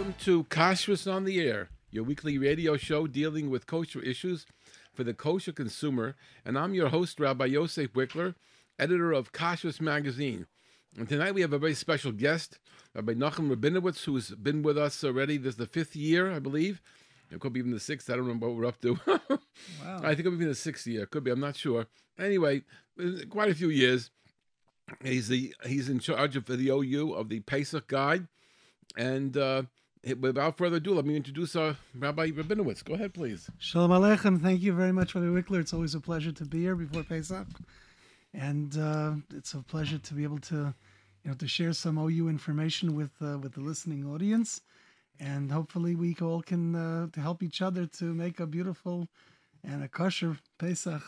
Welcome to Kashrus on the Air, your weekly radio show dealing with kosher issues for the kosher consumer. And I'm your host, Rabbi Yosef Wikler, editor of Kashrus Magazine. And tonight we have a very special guest, Rabbi Nachum Rabinowitz, who's been with us already. This is the fifth year, I believe. It could be even the sixth. I don't remember what we're up to. Wow. I think it'll be the sixth year. Could be. I'm not sure. Anyway, uh, quite a few years. He's the he's in charge of the OU of the Pesach Guide, and uh, without further ado, let me introduce uh, Rabbi Rabinowitz. Go ahead, please. Shalom Aleichem. Thank you very much, Rabbi Wikler. It's always a pleasure to be here before Pesach, and uh, it's a pleasure to be able to, you know, to share some OU information with uh, with the listening audience, and hopefully we all can uh, to help each other to make a beautiful and a kosher Pesach.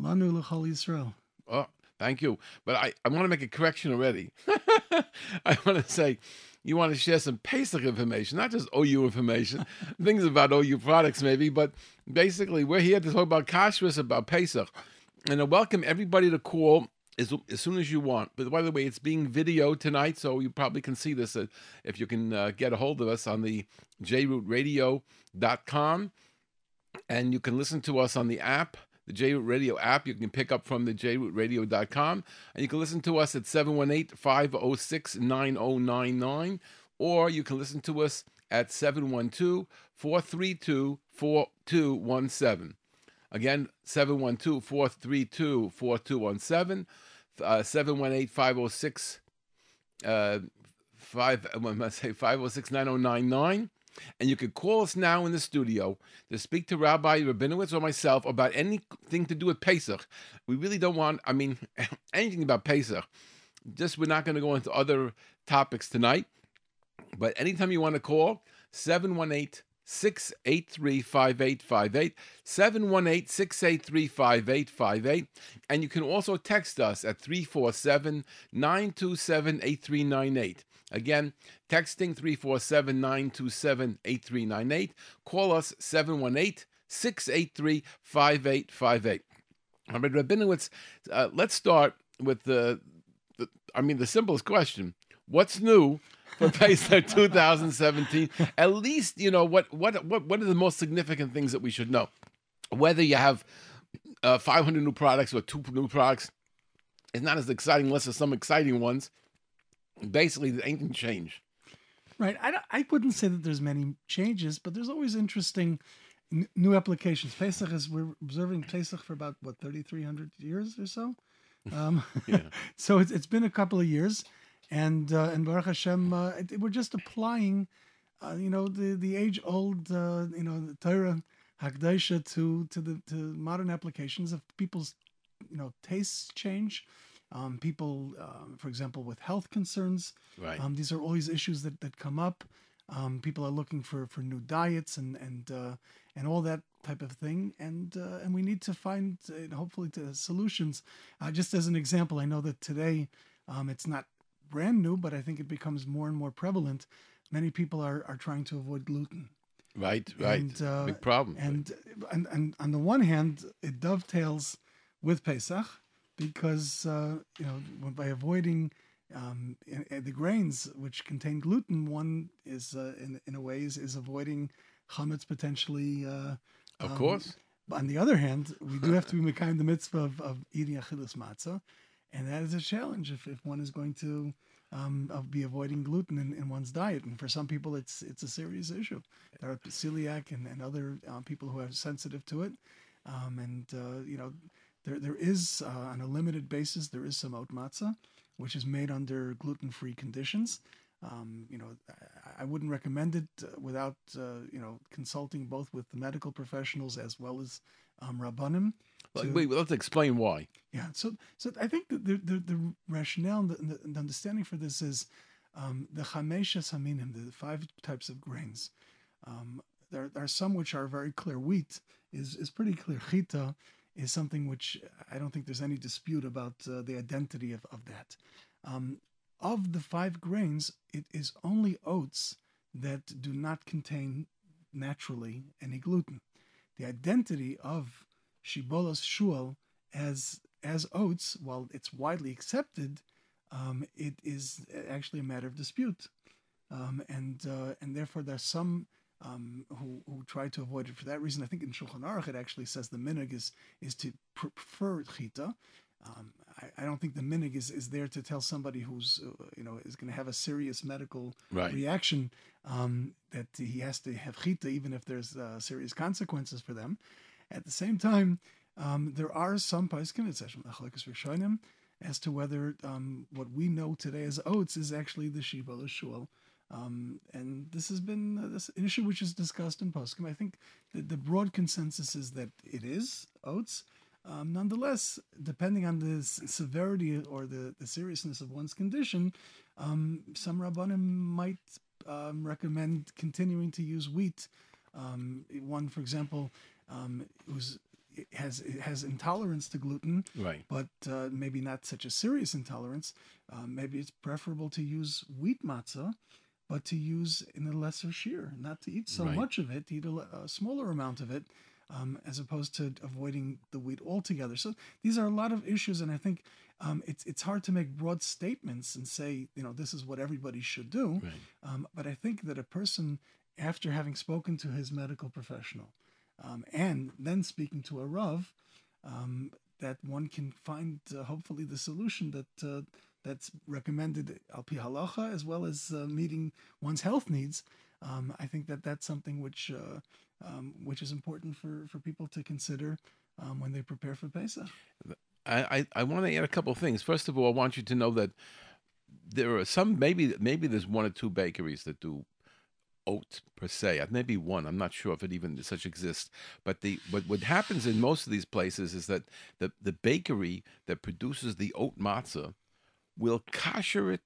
Lanu l'chol Yisrael. Oh, thank you. But I, I want to make a correction already. I want to say you want to share some Pesach information, not just OU information, things about OU products maybe, but basically we're here to talk about kashrus, about Pesach. And I welcome everybody to call as, as soon as you want. But by the way, it's being video tonight, so you probably can see this uh, if you can uh, get a hold of us on the jrootradio.com. And you can listen to us on the app, the JRoot Radio app. You can pick up from the jrootradio.com. And you can listen to us at 718 506 9099. Or you can listen to us at 712 432 4217. Again, 712 432 4217. 718 506 uh, 5 when I say 506 9099 and you can call us now in the studio to speak to Rabbi Rabinowitz or myself about anything to do with Pesach. We really don't want, I mean, anything about Pesach. Just we're not going to go into other topics tonight. But anytime you want to call, 718 683 5858, 718 683 5858. And you can also text us at 347 927 8398. Again, texting 347 927 8398. Call us 718 683 5858. Rabbi Rabinowitz, uh, let's start with the, the, I mean, the simplest question What's new for Pesach 2017? At least, you know, what, what, what, what are the most significant things that we should know? Whether you have uh, 500 new products or two new products, it's not as exciting unless there's some exciting ones basically there ain't change. Right. I, I wouldn't say that there's many changes, but there's always interesting n- new applications. Pesach is we're observing Pesach for about what 3,300 years or so. Um, Yeah. so it's, it's been a couple of years, and uh, and Baruch Hashem, uh, it, we're just applying, uh, you know, the the age old, uh, you know, the Torah Hakdasha to to the to modern applications of people's, you know, tastes change. Um, people, um, for example, with health concerns, Right. um, these are always issues that, that come up. Um, people are looking for, for new diets and and uh, and all that type of thing, and uh, and we need to find uh, hopefully to solutions. Uh, just as an example, I know that today um, it's not brand new, but I think it becomes more and more prevalent. Many people are, are trying to avoid gluten, right, right. and, uh, Big problem. and, and and on the one hand, it dovetails with Pesach because uh, you know by avoiding um, in- in the grains which contain gluten, one is uh, in in a way is, is avoiding chametz potentially. Uh, of um, course. But on the other hand, we do have to be mekayim the mitzvah of, of eating achilas matzah, and that is a challenge if, if one is going to um, of be avoiding gluten in, in one's diet. And for some people, it's it's a serious issue. There are celiac and, and other uh, people who are sensitive to it, um, and uh, you know there there is uh, on a limited basis there is some oat matzah, which is made under gluten free conditions. Um, you know, I, I wouldn't recommend it uh, without uh, you know consulting both with the medical professionals as well as um, rabbanim. To- wait, let's explain why. yeah, so so I think the the, the rationale and the, the, understanding for this is um, the chamesha saminim, the five types of grains. Um, there, there are some which are very clear. Wheat is is pretty clear. Chita is something which I don't think there's any dispute about uh, the identity of of that. Um, of the five grains, it is only oats that do not contain naturally any gluten. The identity of Shibolas shual as as oats, while it's widely accepted, um, it is actually a matter of dispute. um, and uh, and therefore there's some um, who who try to avoid it for that reason. I think in Shulchan Aruch it actually says the minig is is to prefer chita. Um, I, I, don't think the minig is, is there to tell somebody who's uh, you know is going to have a serious medical right. reaction um, that he has to have chita even if there's uh, serious consequences for them. At the same time, um, there are some poskim, it's actually as to whether um, what we know today as oats is actually the shiva shul. Um, and this has been uh, this issue which is discussed in poskim. I think the, the broad consensus is that it is oats. Um, nonetheless, depending on the severity or the, the seriousness of one's condition, um, some rabbanim might um, recommend continuing to use wheat. Um, one, for example, um, who's has has intolerance to gluten, right? But uh, maybe not such a serious intolerance. Uh, maybe it's preferable to use wheat matzah, but to use in a lesser shear, not to eat so right. much of it, to eat a, a smaller amount of it, um, as opposed to avoiding the wheat altogether. So these are a lot of issues, and I think um, it's it's hard to make broad statements and say you know this is what everybody should do. Right. Um, but I think that a person, after having spoken to his medical professional um, and then speaking to a Rav, um, that one can find uh, hopefully the solution that uh, that's recommended al pi halacha as well as uh, meeting one's health needs. Um, I think that that's something which uh, um, which is important for, for people to consider um, when they prepare for Pesach. I, I, I want to add a couple of things. First of all, I want you to know that there are some maybe maybe there's one or two bakeries that do oat per se. Maybe one. I'm not sure if it even such exists. But the but what happens in most of these places is that the the bakery that produces the oat matzah will kosher it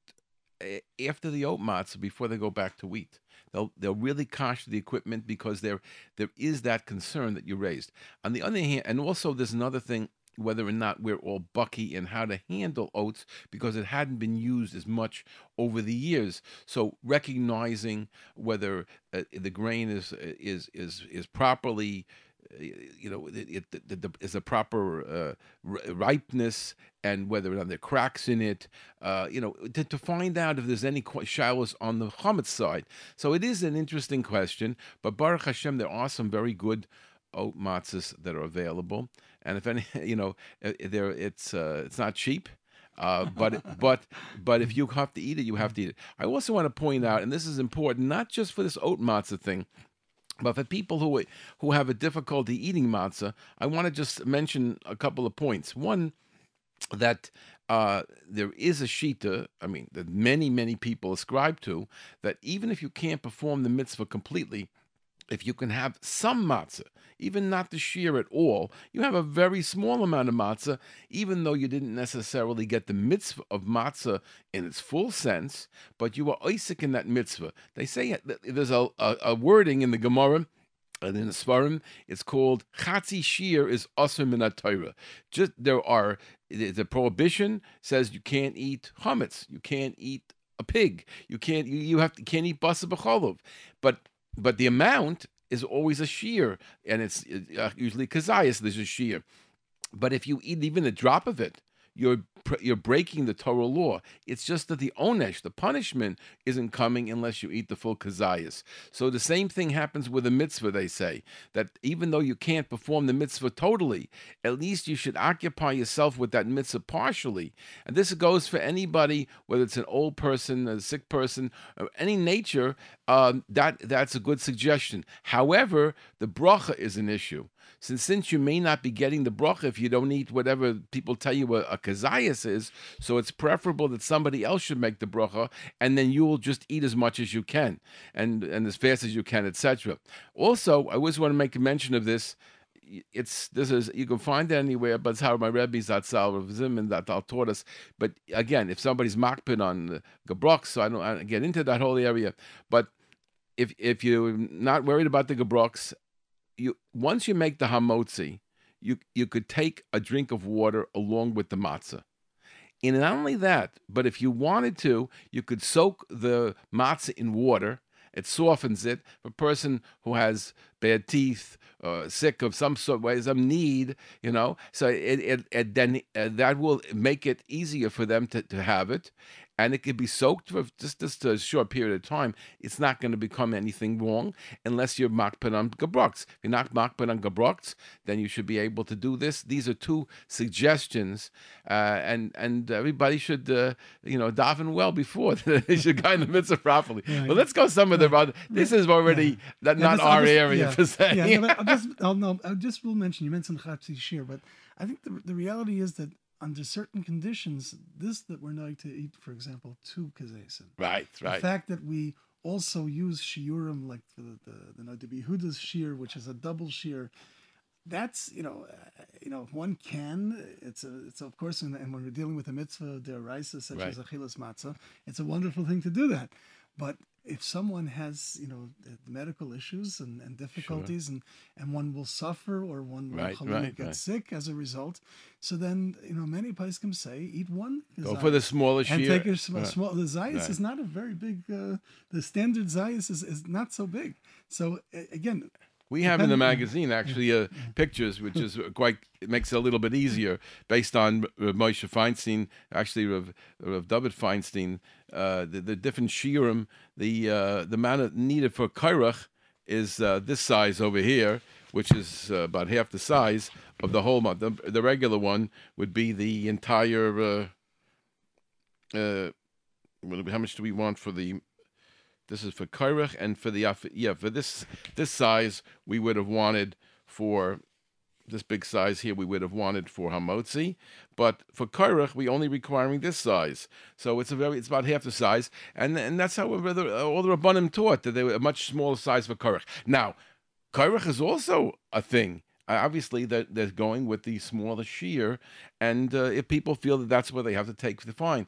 eh, after the oat matzah before they go back to wheat. They'll they'll really kosher the equipment because there there is that concern that you raised. On the other hand, and also there's another thing whether or not we're all bucky in how to handle oats because it hadn't been used as much over the years. So recognizing whether uh, the grain is is is is properly you know, it, it, it, is a proper uh, ripeness and whether or not there are cracks in it, uh, you know, to, to, find out if there's any showers on the chametz side. So it is an interesting question, but Baruch Hashem, there are some very good oat matzahs that are available and if any, you know, there it's uh, it's not cheap. Uh, but but but if you have to eat it, you have to eat it. I also want to point out, and this is important, not just for this oat matzah thing, but for people who who have a difficulty eating matzah, I want to just mention a couple of points. One, that uh, there is a shita, I mean, that many many people ascribe to, that even if you can't perform the mitzvah completely, if you can have some matzah, even not the shear at all, you have a very small amount of matzah, even though you didn't necessarily get the mitzvah of matzah in its full sense, but you were Isaac in that mitzvah. They say there's a, a, a wording in the Gemara and in the Svarim, it's called Chatzi Shir is Asr Min Torah. Just there are the prohibition says you can't eat chametz, you can't eat a pig, you can't you, you have to can't eat basa b'cholov, but but the amount is always a shear, and it's uh, usually kazayas. There's a shear, but if you eat even a drop of it, you're you're breaking the Torah law. It's just that the onesh, the punishment, isn't coming unless you eat the full kazayas. So the same thing happens with a mitzvah. They say that even though you can't perform the mitzvah totally, at least you should occupy yourself with that mitzvah partially. And this goes for anybody, whether it's an old person, a sick person, of any nature. Um, that that's a good suggestion. However, the bracha is an issue since since you may not be getting the bracha if you don't eat whatever people tell you a, a kazayas is, so it's preferable that somebody else should make the bracha, and then you will just eat as much as you can and and as fast as you can, etc. Also, I always want to make a mention of this it's this is you can find it anywhere, but it's how my Rebbe Zatzal Rav Zimman that taught us. But again, if somebody's makpid on Gebrok, so I don't, I don't get into that whole area. But if if you're not worried about the Gebroks you once you make the hamotzi, you you could take a drink of water along with the matzah. And not only that, but if you wanted to, you could soak the matzah in water. It softens it. A person who has bad teeth, uh, sick of some sort way, some need, you know, so it, it, it then uh, that will make it easier for them to, to have it. And it could be soaked for just, just a short period of time. It's not going to become anything wrong unless you're makpid on gebrocks. If you're not makpid on gebrocks, then you should be able to do this. These are two suggestions, uh, and and everybody should uh, you know daven well before they should guide the mitzvah properly. Yeah, but yeah. let's go some of the other. This is already not, Yeah, not I'll our just- area per se. Yeah, no, I'll just, I'll, no, I just will mention you mentioned Chatzi Shir, but I think the, the reality is that under certain conditions, this that we're not going to eat, for example, two kazesim. right, right. The fact that we also use shiurim like the the the, the Behuda's shear, which is a double shear. That's you know, uh, you know, one can, it's a, it's of course, and, and when we're dealing with a mitzvah deraisa such Right. as achilas matzah, it's a wonderful thing to do that. But if someone has you know medical issues and, and difficulties, and and one will suffer or one will Right, right, get right. sick as a result, so then you know many can say eat one. Go for the smaller and take a sm- small. The Zayas is not a very big. Uh, the standard Zayas is, is not so big. So again, We have in the magazine actually uh, pictures, which is quite it makes it a little bit easier based on uh, Moshe Feinstein, actually of of David Feinstein, uh, the, the different shiurim, the uh, the amount needed for kairach is uh, this size over here, which is uh, about half the size of the whole month. The, the regular one would be the entire. Uh, uh, how much do we want for the this is for Kairach and for the yeah for this this size we would have wanted for this big size here we would have wanted for Hamotzi, but for Kairach we only requiring this size. So it's a very it's about half the size, and and that's how all the rabbanim taught that they were a much smaller size for Kairach. Now, Kairach is also a thing. Uh, Obviously, they're, they're going with the smaller shear, and uh, if people feel that that's where they have to take the fine,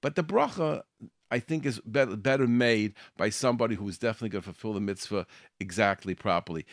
but the bracha, I think, is better, better made by somebody who's definitely going to fulfill the mitzvah exactly properly.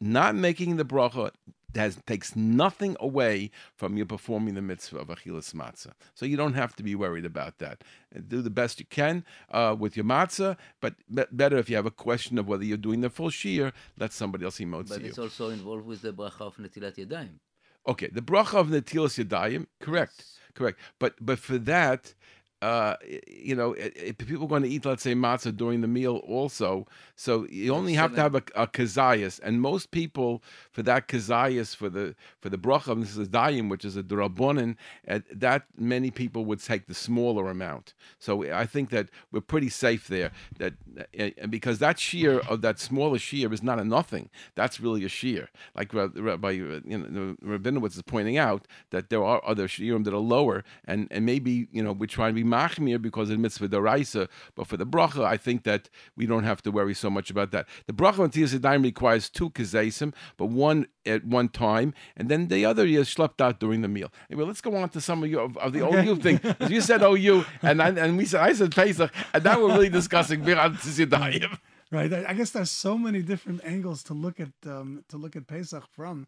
Not making the bracha has takes nothing away from you performing the mitzvah of achilas matzah. So you don't have to be worried about that. Do the best you can uh, with your matzah, but be- better if you have a question of whether you're doing the full shear, let somebody else emote But you. it's also involved with the bracha of netilat yadayim. Okay, the bracha of Netilas Yadayim, correct, correct. But but for that, uh, you know, if people are going to eat, let's say matzah during the meal, also, so you only have to have a, a kazayas, and most people for that kazayas for the for the bracha of Netilas Yadayim, which is a drabonin, uh, that many people would take the smaller amount. So I think that we're pretty safe there. That uh, and because that shear of that smaller shear is not a nothing. That's really a shear. Like Ra- Rabbi you know, Rabinowitz is pointing out that there are other shiurim that are lower, and and maybe you know we're trying to be machmir because of mitzvah deraisa, but for the bracha, I think that we don't have to worry so much about that. The bracha on Tiyas requires two kazesim, but one at one time, and then the other is schlepped out during the meal. Anyway, let's go on to some of you of, of the OU thing. You said OU, and I, and we said I said Pesach, and now we're really discussing Biran Tiyas right? I I guess there's so many different angles to look at um, to look at Pesach from.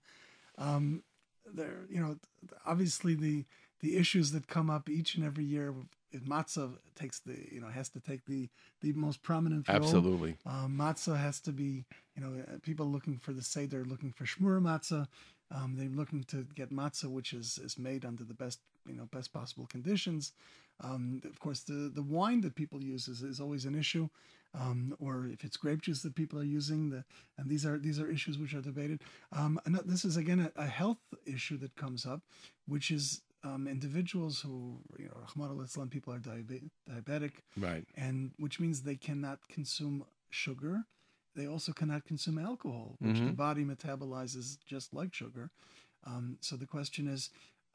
Um, there, you know, obviously the the issues that come up each and every year. Matzah takes the, you know, has to take the the most prominent role. Absolutely. Um, matzah has to be, you know, uh, people looking for the seder, looking for shmura matzah. Um, they're looking to get matzah, which is is made under the best, you know, best possible conditions. Um, of course, the the wine that people use is, is always an issue, um, or if it's grape juice that people are using, the and these are these are issues which are debated. Um, and this is again a, a health issue that comes up, which is um, individuals who, you know, al people are diabe- diabetic, Right. and which means they cannot consume sugar. They also cannot consume alcohol, which the Mhm. body metabolizes just like sugar. Um, so the question is,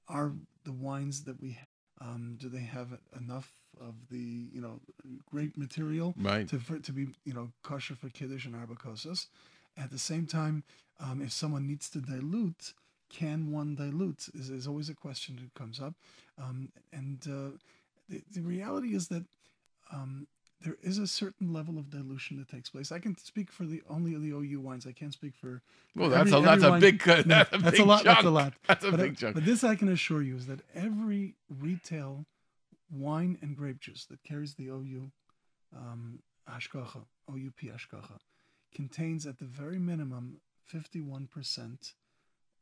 are the wines that we um, do they have enough of the you know grape material Right. to for, to be you know kosher for kiddush and arbakosas? At the same time, um, if someone needs to dilute, can one dilute? Is, is always a question that comes up, um, and uh, the, the reality is that um, there is a certain level of dilution that takes place. I can speak for the only the OU wines. I can't speak for. Well, that's every- a that's a big. No, that's a that's big a lot. chunk. That's a lot. That's a But, big uh, chunk. but this I can assure you is that every retail wine and grape juice that carries the OU um, hashgacha, OUP hashgacha, contains at the very minimum 51%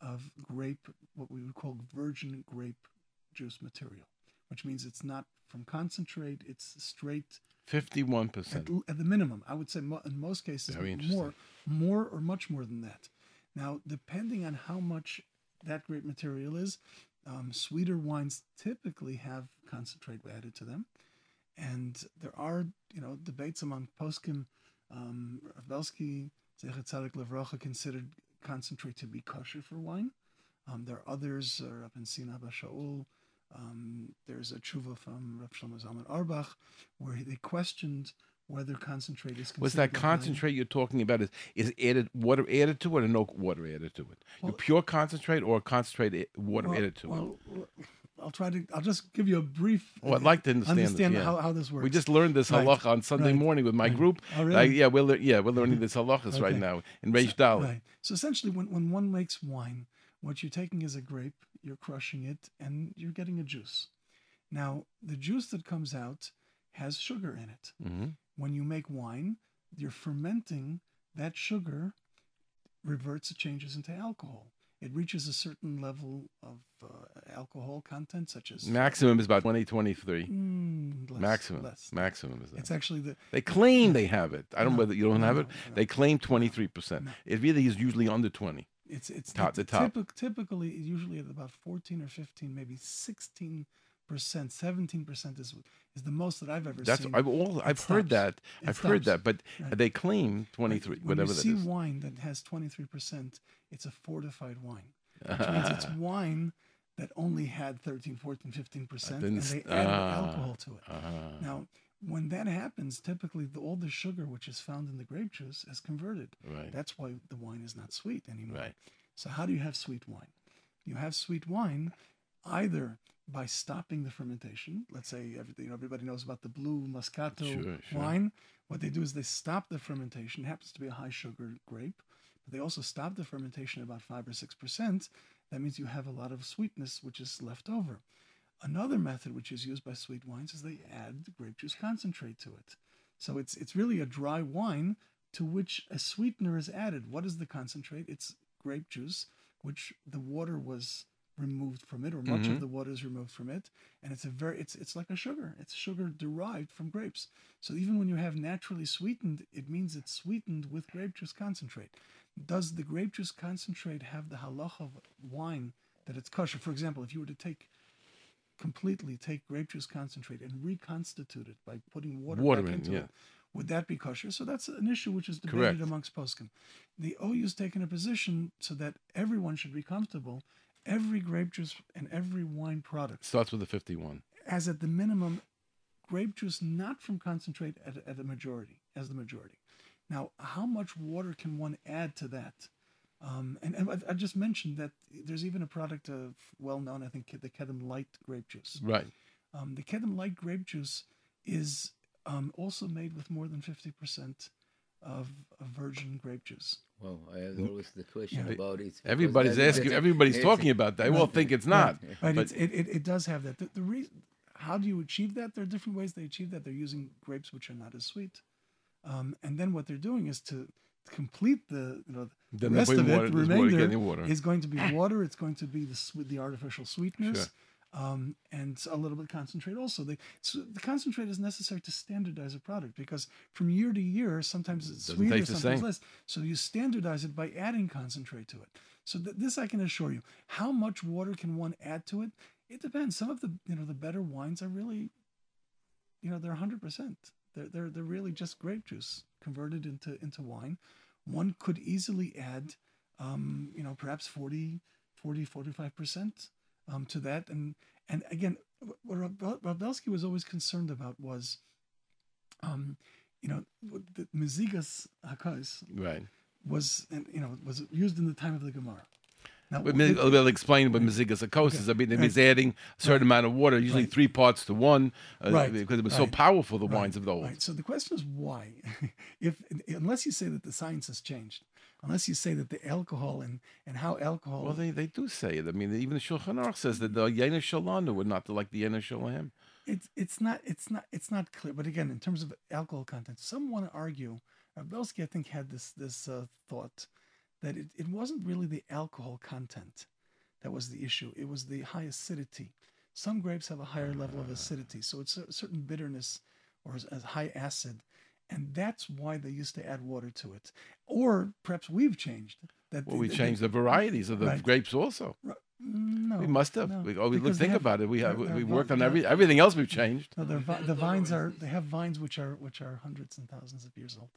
of grape, what we would call virgin grape juice material. which means it's not from concentrate; it's straight Fifty-one at, percent. l- at the minimum. I would say mo- in most cases more, more or much more than that. Now, depending on how much that grape material is, um, sweeter wines typically have concentrate added to them, and there are you know debates among poskim. Um, Rav Belsky, Zecher Levracha, considered concentrate to be kosher for wine. Um, there are others, uh, Rav Sina Shaul. Um, there's a tshuva from Rav Shlomo Zalman Auerbach where they questioned whether concentrate is Was that a wine. concentrate you're talking about? Is is added water added to it or no water added to it? Well- Your pure concentrate or concentrate water Well- added to it? I'll try to. I'll just give you a brief. Oh, I'd like to understand this, yeah. how, how this works. We just learned this Right, halacha on Sunday right, morning with my right. group. Oh, I- really? yeah, we're lear- yeah we're learning this halachas right now in Reish Dalet. Right. So essentially, when, when one makes wine, what you're taking is a grape, you're crushing it, and you're getting a juice. Now, the juice that comes out has sugar in it. hmm When you make wine, you're fermenting that sugar reverts, it changes into alcohol. It reaches a certain level of uh, alcohol content, such as Maximum is about 20, 23. Mm, less, maximum. Less. Maximum is that. It's actually the They claim they have it. I don't know whether you don't no, have it. no. They claim 23%. No. It really is usually under 20. It's it's Top- the top. typic- typically usually at about fourteen or fifteen, maybe sixteen percent, seventeen percent is is the most that I've ever That's seen. I've all I've heard that. It I've heard that, but Right. they claim 23, when whatever you see is. wine that has twenty three percent, it's a fortified wine, which means it's wine that only had 13, 14, 15 percent, and they added ah, alcohol to it. Ah. Now, when that happens, typically the, all the sugar which is found in the grape juice is converted. right. That's why the wine is not sweet anymore. Right. So how do you have sweet wine? You have sweet wine either by stopping the fermentation. Let's say every, you know, everybody knows about the blue Moscato Sure, sure. wine. What they do is they stop the fermentation. It happens to be a high sugar grape, but they also stop the fermentation about five or six percent. That means you have a lot of sweetness which is left over. Another method which is used by sweet wines is they add grape juice concentrate to it. So it's it's really a dry wine to which a sweetener is added. What is the concentrate? It's grape juice, which the water was removed from it, or much of Mhm. the water is removed from it, and it's a very it's it's like a sugar. It's sugar derived from grapes. So even when you have naturally sweetened, it means it's sweetened with grape juice concentrate. Does the grape juice concentrate have the halacha of wine that it's kosher? For example, if you were to take completely take grape juice concentrate and reconstitute it by putting water, Water back in, into yeah. it, would that be kosher? So that's an issue which is debated Correct. amongst poskim. The OU's taken a position so that everyone should be comfortable. Every grape juice and every wine product Starts with a 51. as at the minimum grape juice not from concentrate at, at a majority as the majority now how much water can one add to that um, and, and I- I just mentioned that there's even a product of well known I think the Kedem Light grape juice Right. um, the Kedem Light grape juice is um, also made with more than 50% of, of virgin grape juice Well, I have always the question Yeah. about it. Everybody's asking. Everybody's talking about that. They all think it's not. Right, But- it's, it, it, it does have that. The, the reason, how do you achieve that? There are different ways they achieve that. They're using grapes which are not as sweet, um, and then what they're doing is to, to complete the you know the Then rest put of it. water- The there's water, remainder water. is going to be water. It's going to be the swe- the artificial sweetness. Sure. Um, and a little bit of concentrate also. They, so the concentrate is necessary to standardize a product because from year to year, sometimes it's Doesn't sweeter, the sometimes less. So you standardize it by adding concentrate to it. So th- this I can assure you. How much water can one add to it? It depends. Some of the you know the better wines are really, you know, they're hundred percent. They're they're they're really just grape juice converted into into wine. One could easily add, um, you know, perhaps 40, 40 45 percent um, to that. And and again, what Rav Belsky was always concerned about was, um, you know, the Mezigas Hakais Right. was, and you know, was used in the time of the Gemara. Now, But I'll will explain what Mazigas is. I mean, it means adding a certain amount of water, usually Right. three parts to one, uh, Right, because it was so powerful, the Right, wines of the old. Right. So the question is why? if unless you say that the science has changed, unless you say that the alcohol and and how alcohol Well, they, they do say it. I mean, even the Shulchan Aruch says that the Yena Shalanu would not like the Yena Shalem. it's it's not it's not it's not clear. But again, in terms of alcohol content, some want to argue. uh, Belsky, I think, had this this uh, thought that it, it wasn't really the alcohol content that was the issue. It was the high acidity some grapes have a higher level of acidity, so it's a certain bitterness or a high acid, and that's why they used to add water to it. Or perhaps we've changed that. Well, we they- changed the varieties of the Right. grapes also. No, we must have. no, we, oh, we look, think have- about it. We have we worked on every everything else we've changed. No, vi- the vines are they have vines which are which are hundreds and thousands of years old.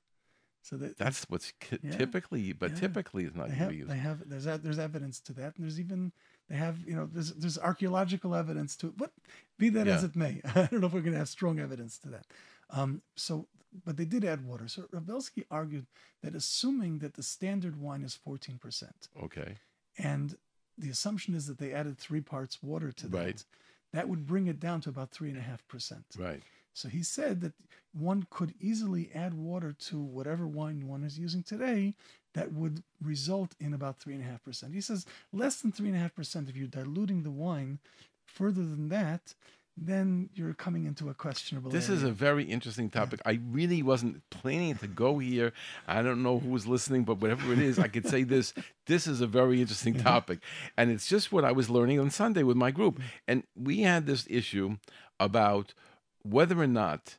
So that That's what's ki- Yeah. typically, but Yeah. typically is not they have used. they have there's there's evidence to that, and there's even they have you know there's there's archaeological evidence to it. But be that as it may, I don't know if we're going to have strong evidence to that. Um, so, but they did add water. So Rav Belsky argued that assuming that the standard wine is fourteen percent, Okay. and the assumption is that they added three parts water to that, Right. that would bring it down to about three and a half percent. Right. So he said that one could easily add water to whatever wine one is using today that would result in about three and a half percent. He says less than three and a half percent if you're diluting the wine further than that, then you're coming into a questionable This is a very interesting topic. I really wasn't planning to go here. I don't know who was listening, but whatever it is, I could say this. This is a very interesting topic. And it's just what I was learning on Sunday with my group. Mm-hmm. And we had this issue about whether or not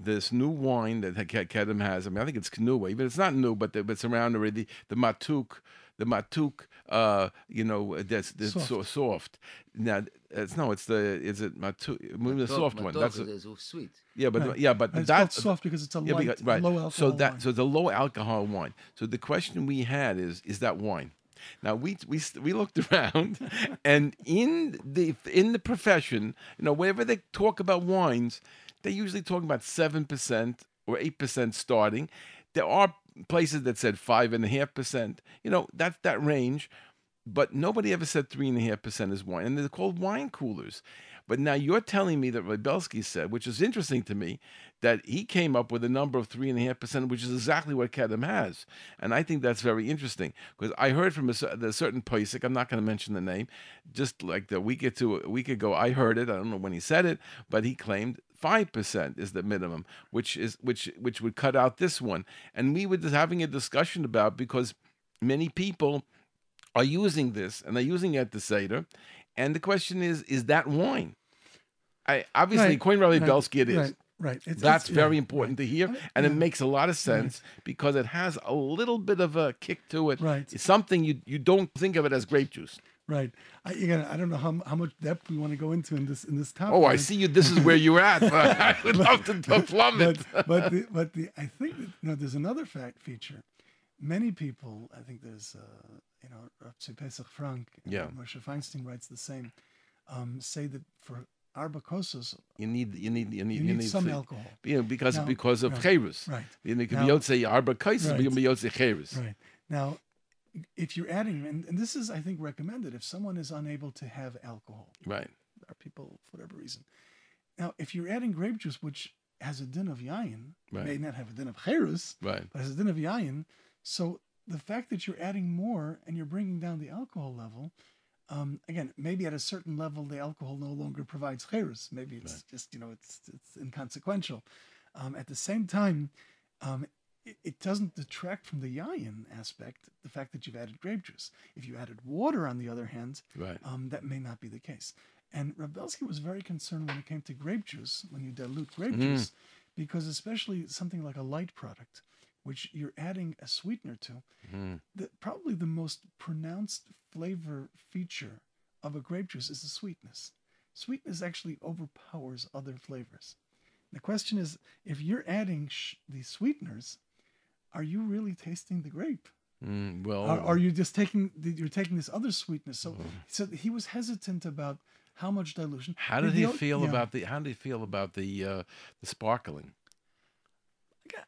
this new wine that Ke- Kedem has, I mean, I think it's new, even it's not new, but, but it's around already, the Matuk, the Matuk, uh, you know, that's, that's Soft. so soft. Now, it's no, it's the, is it Matuk, the Matok- soft one. matok That's is, a- sweet. yeah, but Right. yeah, but And it's that's soft because it's a yeah, light, because- right. low alcohol so that wine. so the low alcohol wine. So the question we had is is that wine? Now we we we looked around, and in the in the profession, you know, whenever they talk about wines, they usually talk about seven percent or eight percent starting. There are places that said five and a half percent. You know, that's that range but nobody ever said three and a half percent is wine, and they're called wine coolers. But now you're telling me that Rav Belsky said, which is interesting to me, that he came up with a number of three and a half percent, which is exactly what Kedem has, and I think that's very interesting because I heard from a, a certain Pesach, I'm not going to mention the name, just like the week or two a week ago, I heard it. I don't know when he said it, but he claimed five percent is the minimum, which is which which would cut out this one, and we were just having a discussion about because many people are using this and they're using it at the Seder. And the question is, is that wine? I obviously Right, Coin Rally Belsky it is. Right, right. It's, That's it's- yeah, very important right. to hear, and it makes a lot of sense because it has a little bit of a kick to it. Right. It's something you you don't think of it as grape juice. Right. I, again, I don't know how, how much depth we want to go into in this in this topic. Oh, I see you. This is where you're at. I would love to, to plumb it. but but the, but the I think that, you know there's another fact feature. Many people, I think there's uh, you know Rav Pesach Frank, and Yeah. Moshe Feinstein writes the same. Um, say that for arbacosos, You need you need you need you need some to- alcohol. you know, because Now- because of right, chayrus. right. You it be Yotze Arba Kaisis, but Right. you can be Yotze chayrus. Right. Now, if you're adding, and, and this is, I think, recommended if someone is unable to have alcohol, Right. are people for whatever reason. Now, if you're adding grape juice, which has a din of yayin, Right. may not have a din of cherus, Right. but has a din of yayin. So the fact that you're adding more and you're bringing down the alcohol level, um, again, maybe at a certain level the alcohol no longer provides cherus. Maybe it's just you know it's it's inconsequential. Um, at the same time, um, it, doesn't detract from the yayin aspect. The fact that you've added grape juice. If you added water, on the other hand, Right. um, that may not be the case. And Rav Belsky was very concerned when it came to grape juice, when you dilute grape Mm. juice, because especially something like a light product, which you're adding a sweetener to, Mm. the, probably the most pronounced flavor feature of a grape juice is the sweetness. Sweetness actually overpowers other flavors. The question is, if you're adding sh- these sweeteners, are you really tasting the grape? Mm, well, Are, are you just taking you're taking this other sweetness? So, Mm-hmm. so he was hesitant about how much dilution. How did he feel yeah. about the? How did he feel about the uh, the sparkling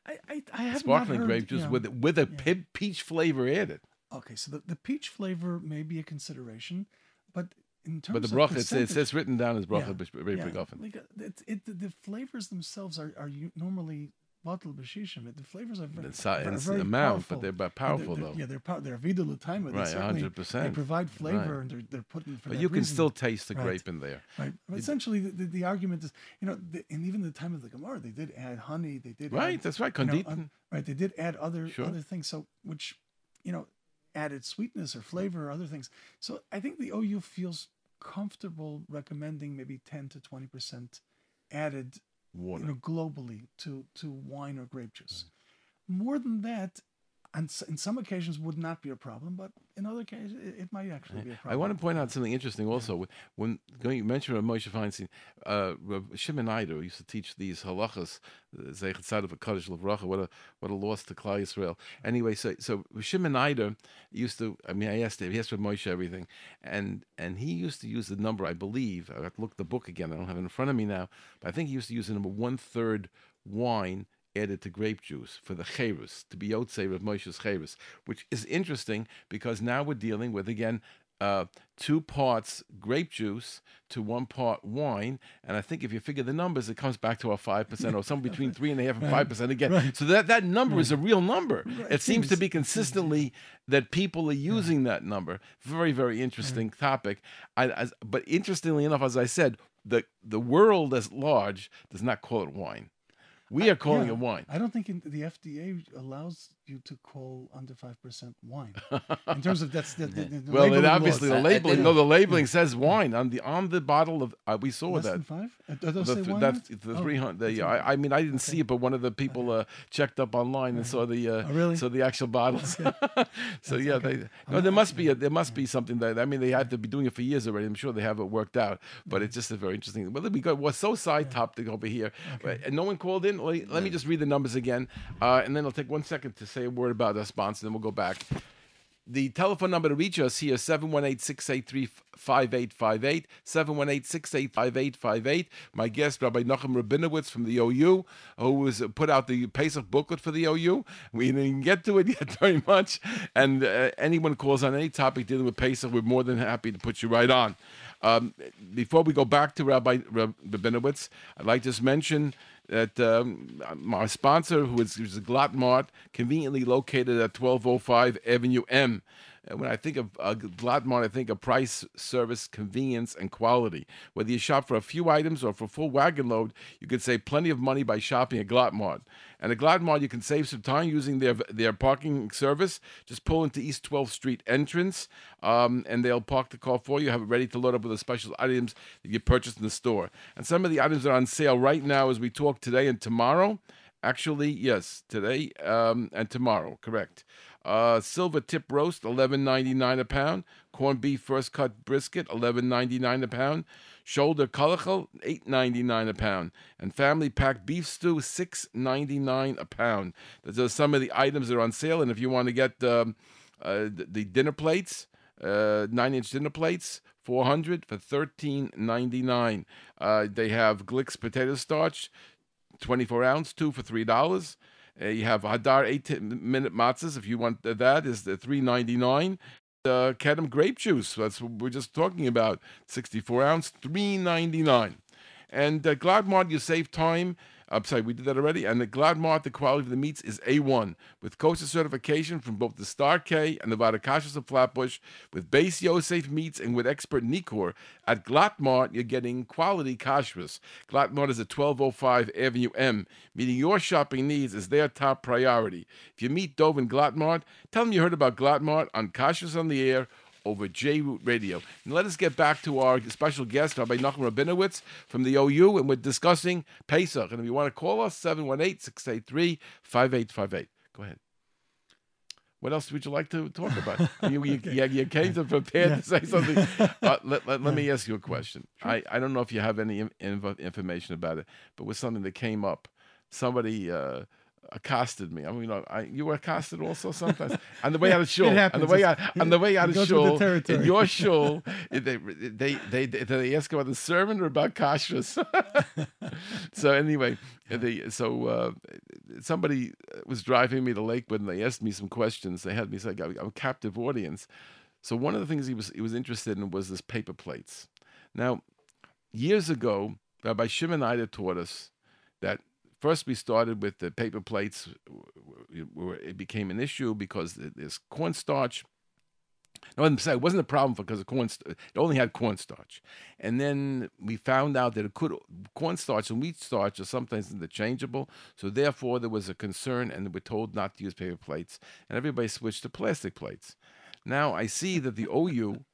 I, I, I have sparkling grape juice yeah. with with a Yeah. pe- peach flavor added? Okay, so the, the peach flavor may be a consideration, but in terms But the it's, it says written down as bracha Yeah, very yeah, often. Like, uh, it, it, the, flavors themselves are, are normally bottle b'shishim. The flavors are very, si- are it's very the amount, powerful. but they're powerful they're, though. Yeah, they're they're vida l'taima. Right, 100%. They provide flavor Right. and they're they're put in for But you can reason. still taste the Right. grape in there. Right. But essentially, the, the, the argument is, you know, the, and even the time of the Gemara, they did add honey. They did Right, Add, that's right. you know, un- right. They did add other Sure. other things. So which, you know, added sweetness or flavor or other things. So I think the OU feels comfortable recommending maybe 10 to 20 percent added Water. you know globally to to wine or grape juice more than that s- in some occasions would not be a problem but in other cases it, it might actually be a problem I want to point out something interesting also. When going, you mentioned Moshe Feinstein, uh, Shimon Eider used to teach these halachas, Zeichet Side of a Kaddish Levracha. What a what a loss to Klal Yisrael. Anyway, so so Shimon Eider used to. I mean, I asked him. He asked Rav Moshe everything, and and he used to use the number. I believe I have to look the book again. I don't have it in front of me now, but I think he used to use the number one third wine added to grape juice for the chayrus, to be Yotzei of Moshe's chayrus, which is interesting because now we're dealing with, again, uh, two parts grape juice to one part wine. And I think if you figure the numbers, it comes back to our 5% or somewhere between 3.5 and 5% again. So that, that number is a real number. It seems to be consistently that people are using that number. Very, very interesting topic. I, as, but interestingly enough, as I said, the, the world as large does not call it wine. We are calling Yeah, it wine. I don't think in, the FDA allows you to call under five percent wine. In terms of that's the, the, the Well, obviously laws. the I labeling. think- No, the labeling says wine on the on the bottle of. Uh, we saw less that. than five. Uh, The, say wine? that's the Oh, three hundred. that's Yeah, okay. I, I mean, I didn't see it, but one of the people uh, checked up online and saw the uh, Oh, really? saw the actual bottles. so yeah, they, no, there must be a, there must be something that I mean they had to be doing it for years already. I'm sure they have it worked out, but it's just a very interesting. Well, we got was so side topic over here, But- and no one called in. Let, let me just read the numbers again, uh, and then I'll take one second to say a word about our sponsor, then we'll go back. The telephone number to reach us here is 718-683-5858, 718-685-5858. My guest, Rabbi Nachum Rabinowitz from the OU, who has put out the Pesach booklet for the OU. We didn't get to it yet very much. And uh, anyone calls on any topic dealing with Pesach, we're more than happy to put you right on. Um, before we go back to Rabbi Rab- Rabinowitz, I'd like to just mention that um, our sponsor, who is, is conveniently located at 1205 Avenue M. When I think of uh, Glatt I think of price, service, convenience, and quality. Whether you shop for a few items or for a full wagon load, you can save plenty of money by shopping at Glatt And at Glatt Mart, you can save some time using their their parking service. Just pull into East 12th Street entrance, um, and they'll park the car for you, have it ready to load up with the special items that you purchased in the store. And some of the items are on sale right now as we talk today and tomorrow. Actually, yes, today um, and tomorrow, correct. Uh, silver tip roast, eleven ninety nine a pound. Corned beef first cut brisket, eleven ninety nine a pound. Shoulder kalachal, eight ninety nine a pound. And family pack beef stew, six ninety nine a pound. Those are some of the items that are on sale. And if you want to get um, uh, the, the dinner plates, uh, nine inch dinner plates, 400 for 13.99. Uh, they have Glicks potato starch, 24 ounce, two for three dollars. Uh, you have Hadar eight minute matzahs if you want that is the 3.99. Uh, Kedem grape juice. That's what we're just talking about. 64 ounce, 3.99. And uh, Glatt Mart, you save time. I'm sorry, we did that already. And the Glatt Mart, the quality of the meats is A1 with kosher certification from both the Star K and the Vadakashas of Flatbush, with base Yosef meats and with expert Nikor. At Glatt Mart, you're getting quality kashrus. Glatt Mart is at 1205 Avenue M. Meeting your shopping needs is their top priority. If you meet Dove and tell them you heard about Glatt Mart on Kashrus on the Air over J Root Radio. And let us get back to our special guest, Rabbi Nachum Rabinowitz from the OU, and we're discussing Pesach. And if you want to call us, 718 683 5858. Go ahead. What else would you like to talk about? you, you, you, you came to prepare to say something. Uh, let, let, let me ask you a question. I, I don't know if you have any in, in- information about it, but with something that came up, somebody uh, accosted me. I mean, I, you were accosted also sometimes. And the way out of shul, on the way out, on the way out of the shul, in your shul, they, they, they, they, they ask about the sermon or about kashrus. so anyway, they, so uh, somebody was driving me to Lakewood and they asked me some questions. They had me say, I'm a captive audience. So one of the things he was he was interested in was this paper plates. Now, years ago, Rabbi Shimon Eider taught us first we started with the paper plates, where it became an issue because th- there's cornstarch. No, I'm sorry, it wasn't a problem because of corn. It only had cornstarch, and then we found out that it could cornstarch and wheat starch are sometimes interchangeable. So therefore, there was a concern, and we're told not to use paper plates, and everybody switched to plastic plates. Now I see that the OU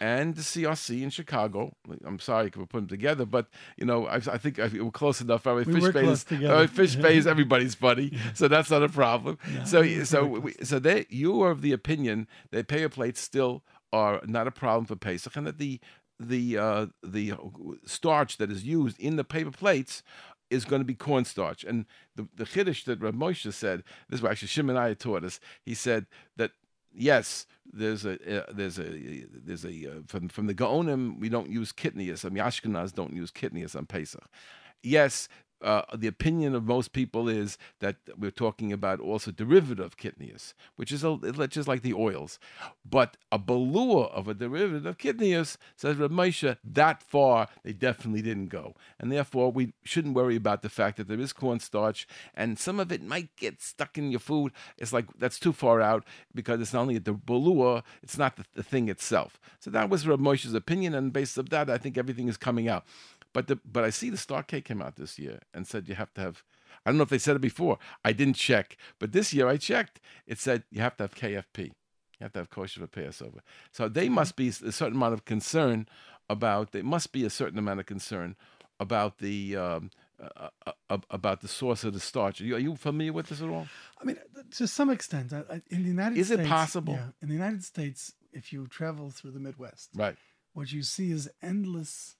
and the CRC in Chicago. I'm sorry I could put them together, but you know, I, I think I, we're close enough. I mean, We Fishbane is together. uh, Fishbane is everybody's buddy, so that's not a problem. so, we so, we, so they, you are of the opinion that paper plates still are not a problem for Pesach, and that the the uh, the starch that is used in the paper plates is going to be cornstarch. And the the chiddush that Rav Moshe said, this is what actually Shimon I taught us. He said that yes, there's a uh, there's a there's a uh, from from the Gaonim we don't use kitnius. I mean Ashkenaz don't use kitnius on Pesach. Yes. Uh, the opinion of most people is that we're talking about also derivative kitnius, which is a, just like the oils. But a balua of a derivative of kitnius, says Rav Moshe, that far they definitely didn't go. And therefore, we shouldn't worry about the fact that there is cornstarch and some of it might get stuck in your food. It's like that's too far out because it's not only the balua, it's not the, the thing itself. So that was Rav Moshe's opinion, and based on that, I think everything is coming out. But the but I see the Star-K came out this year and said you have to have. I don't know if they said it before. I didn't check, but this year I checked. It said you have to have KFP. You have to have kosher for Passover. So they must be a certain amount of concern about. There must be a certain amount of concern about the um, uh, uh, uh, about the source of the starch. Are you, are you familiar with this at all? I mean, to some extent, I- I- in the United Is it possible? Yeah, in the United States, if you travel through the Midwest, Right. what you see is endless uh,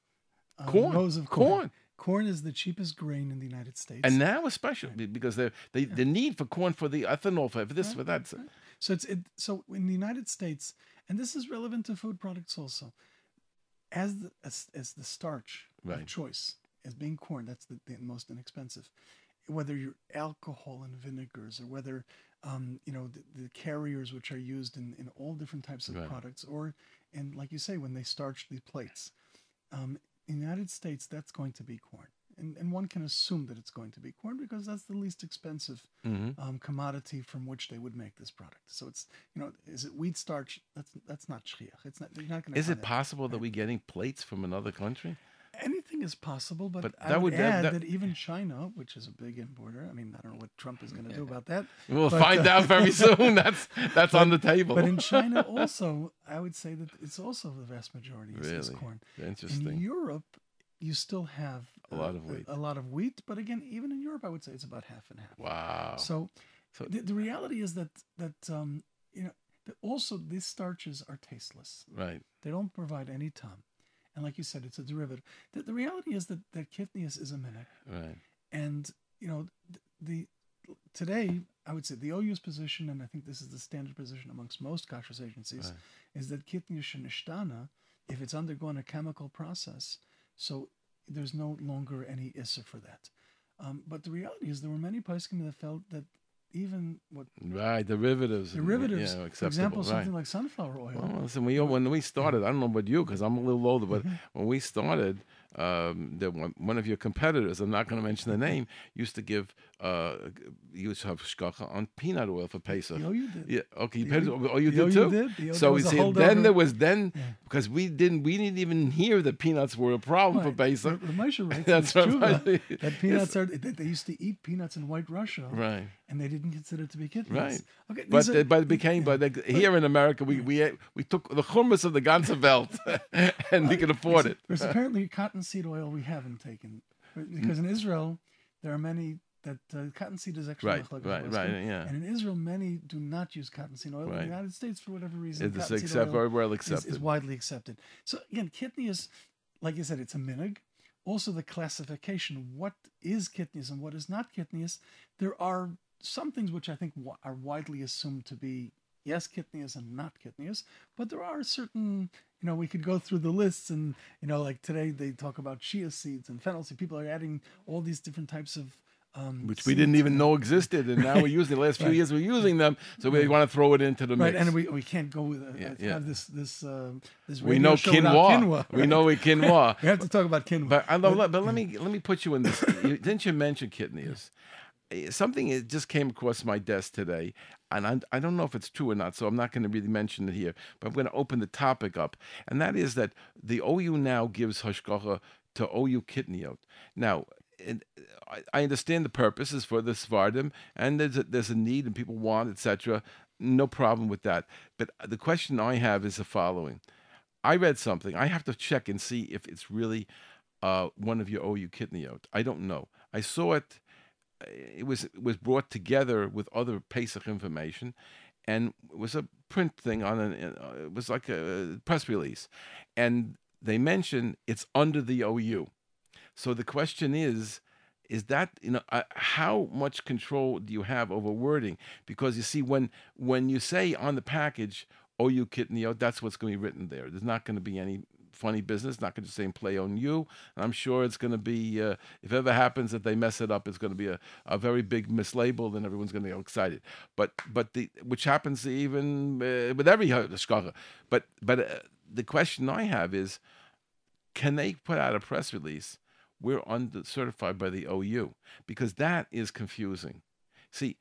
Corn. rows of Corn. corn. Corn is the cheapest grain in the United States. And now, especially be- because they they the need for corn for the ethanol for this for that. So it's it, so in the United States, and this is relevant to food products also, as the as, as the starch Right. of choice as being corn, that's the, the most inexpensive. Whether you're alcohol and vinegars, or whether um, you know the, the carriers which are used in, in all different types of Right. products, or and like you say, when they starch the plates, um, in the United States, that's going to be corn. And, and one can assume that it's going to be corn because that's the least expensive Mm-hmm. um, commodity from which they would make this product. So it's you know, is it wheat starch? That's that's not shchiach. It's not. You're not going to. Is it possible that we're getting plates from another country? Anything is possible, but, But I that would, would- that- add that- that, even China, which is a big importer, I mean, I don't know what Trump is going to do about that. We'll but, find uh, out very soon. That's that's on the table. But in China, also, I would say that it's also the vast majority is, is Really? corn. In Europe, you still have A lot of wheat. A, lot of wheat, but again, even in Europe, I would say it's about half and half. Wow. So, So- the, the reality is that that um, you know that also these starches are tasteless. Right. They don't provide any tom, and like you said, it's a derivative. The, the reality is that that kitnius is a minute, Right. and you know th- the today I would say the OU's position, and I think this is the standard position amongst most kashrus agencies, Right. is that kitnius nishtana, if it's undergone a chemical process, so there's no longer any issa for that. Um, but the reality is there were many poskim that felt that even what Right. Derivatives. and- derivatives, Yeah, for example, right. something like sunflower oil. Well, listen, we when we started, I don't know about you because I'm a little older, but Mm-hmm. when we started, um, the, one, one of your competitors, I'm not going to mention the name, used to give, uh, used to have hashgacha on peanut oil for Pesach. The OU did. Yeah. Okay. You The OU oh, you did too. did. The OU so you a see, then there was then Yeah. because we didn't we didn't even hear that peanuts were a problem for Right. Pesach. R- Rav Moshe writes That's right. that peanuts are that they used to eat peanuts in White Russia, Right. And they didn't consider it to be kitnius. Right. Okay, But are- it, but it became but like, here in America we we we took the hummus of the ganze Welt and we could afford it. There's apparently cottonseed oil we haven't taken because in Israel there are many that uh, cottonseed is actually Right, machlokes right, right, yeah. And in Israel, many do not use cottonseed oil. In the United States, for whatever reason, It's cottonseed accept, oil well is, accepted. is widely accepted. So again, kitnius, like you said, it's a minhag. Also, the classification: what is kitnius and what is not kitnius. There are some things which I think are widely assumed to be yes kitnius and not kitnius, but there are certain. You know, we could go through the lists, and you know, like today they talk about chia seeds and fennel seed. People are adding all these different types of um, which we didn't even know existed, and now we use the last few Right. years we're using them, so we want to throw it into the Right, mix. and we, we can't go with uh, Yeah, yeah. have this this uh, this. we know quinoa. quinoa, We know we quinoa. We have to talk about quinoa. But I love, but let me let me put you in this. you- Didn't you mention kitnius? Eh, Something just came across my desk today, and I, I don't know if it's true or not, so I'm not going to really mention it here. But I'm going to open the topic up, and that is that the OU now gives hashgacha to OU kitniot. Now, I- I understand the purpose is for the Sephardim, and there's a, there's a need and people want, etc. No problem with that. But the question I have is the following: I read something. I have to check and see if it's really uh, one of your OU kitniot. I don't know. I saw it. It was it was brought together with other Pesach information, and it was a print thing on an. Uh, it was like a press release, and they mention it's under the OU. So the question is, is that you know uh, how much control do you have over wording? Because you see, when when you say on the package OU kitniot, that's what's going to be written there. There's not going to be any funny business. Not going to say play on you. And I'm sure it's going to be, uh, if it ever happens that they mess it up, it's going to be a, a very big mislabel, and everyone's going to get excited. But but the which happens even uh, with every hashgacha. But but uh, the question I have is, can they put out a press release? We're under certified by the OU because that is confusing. See,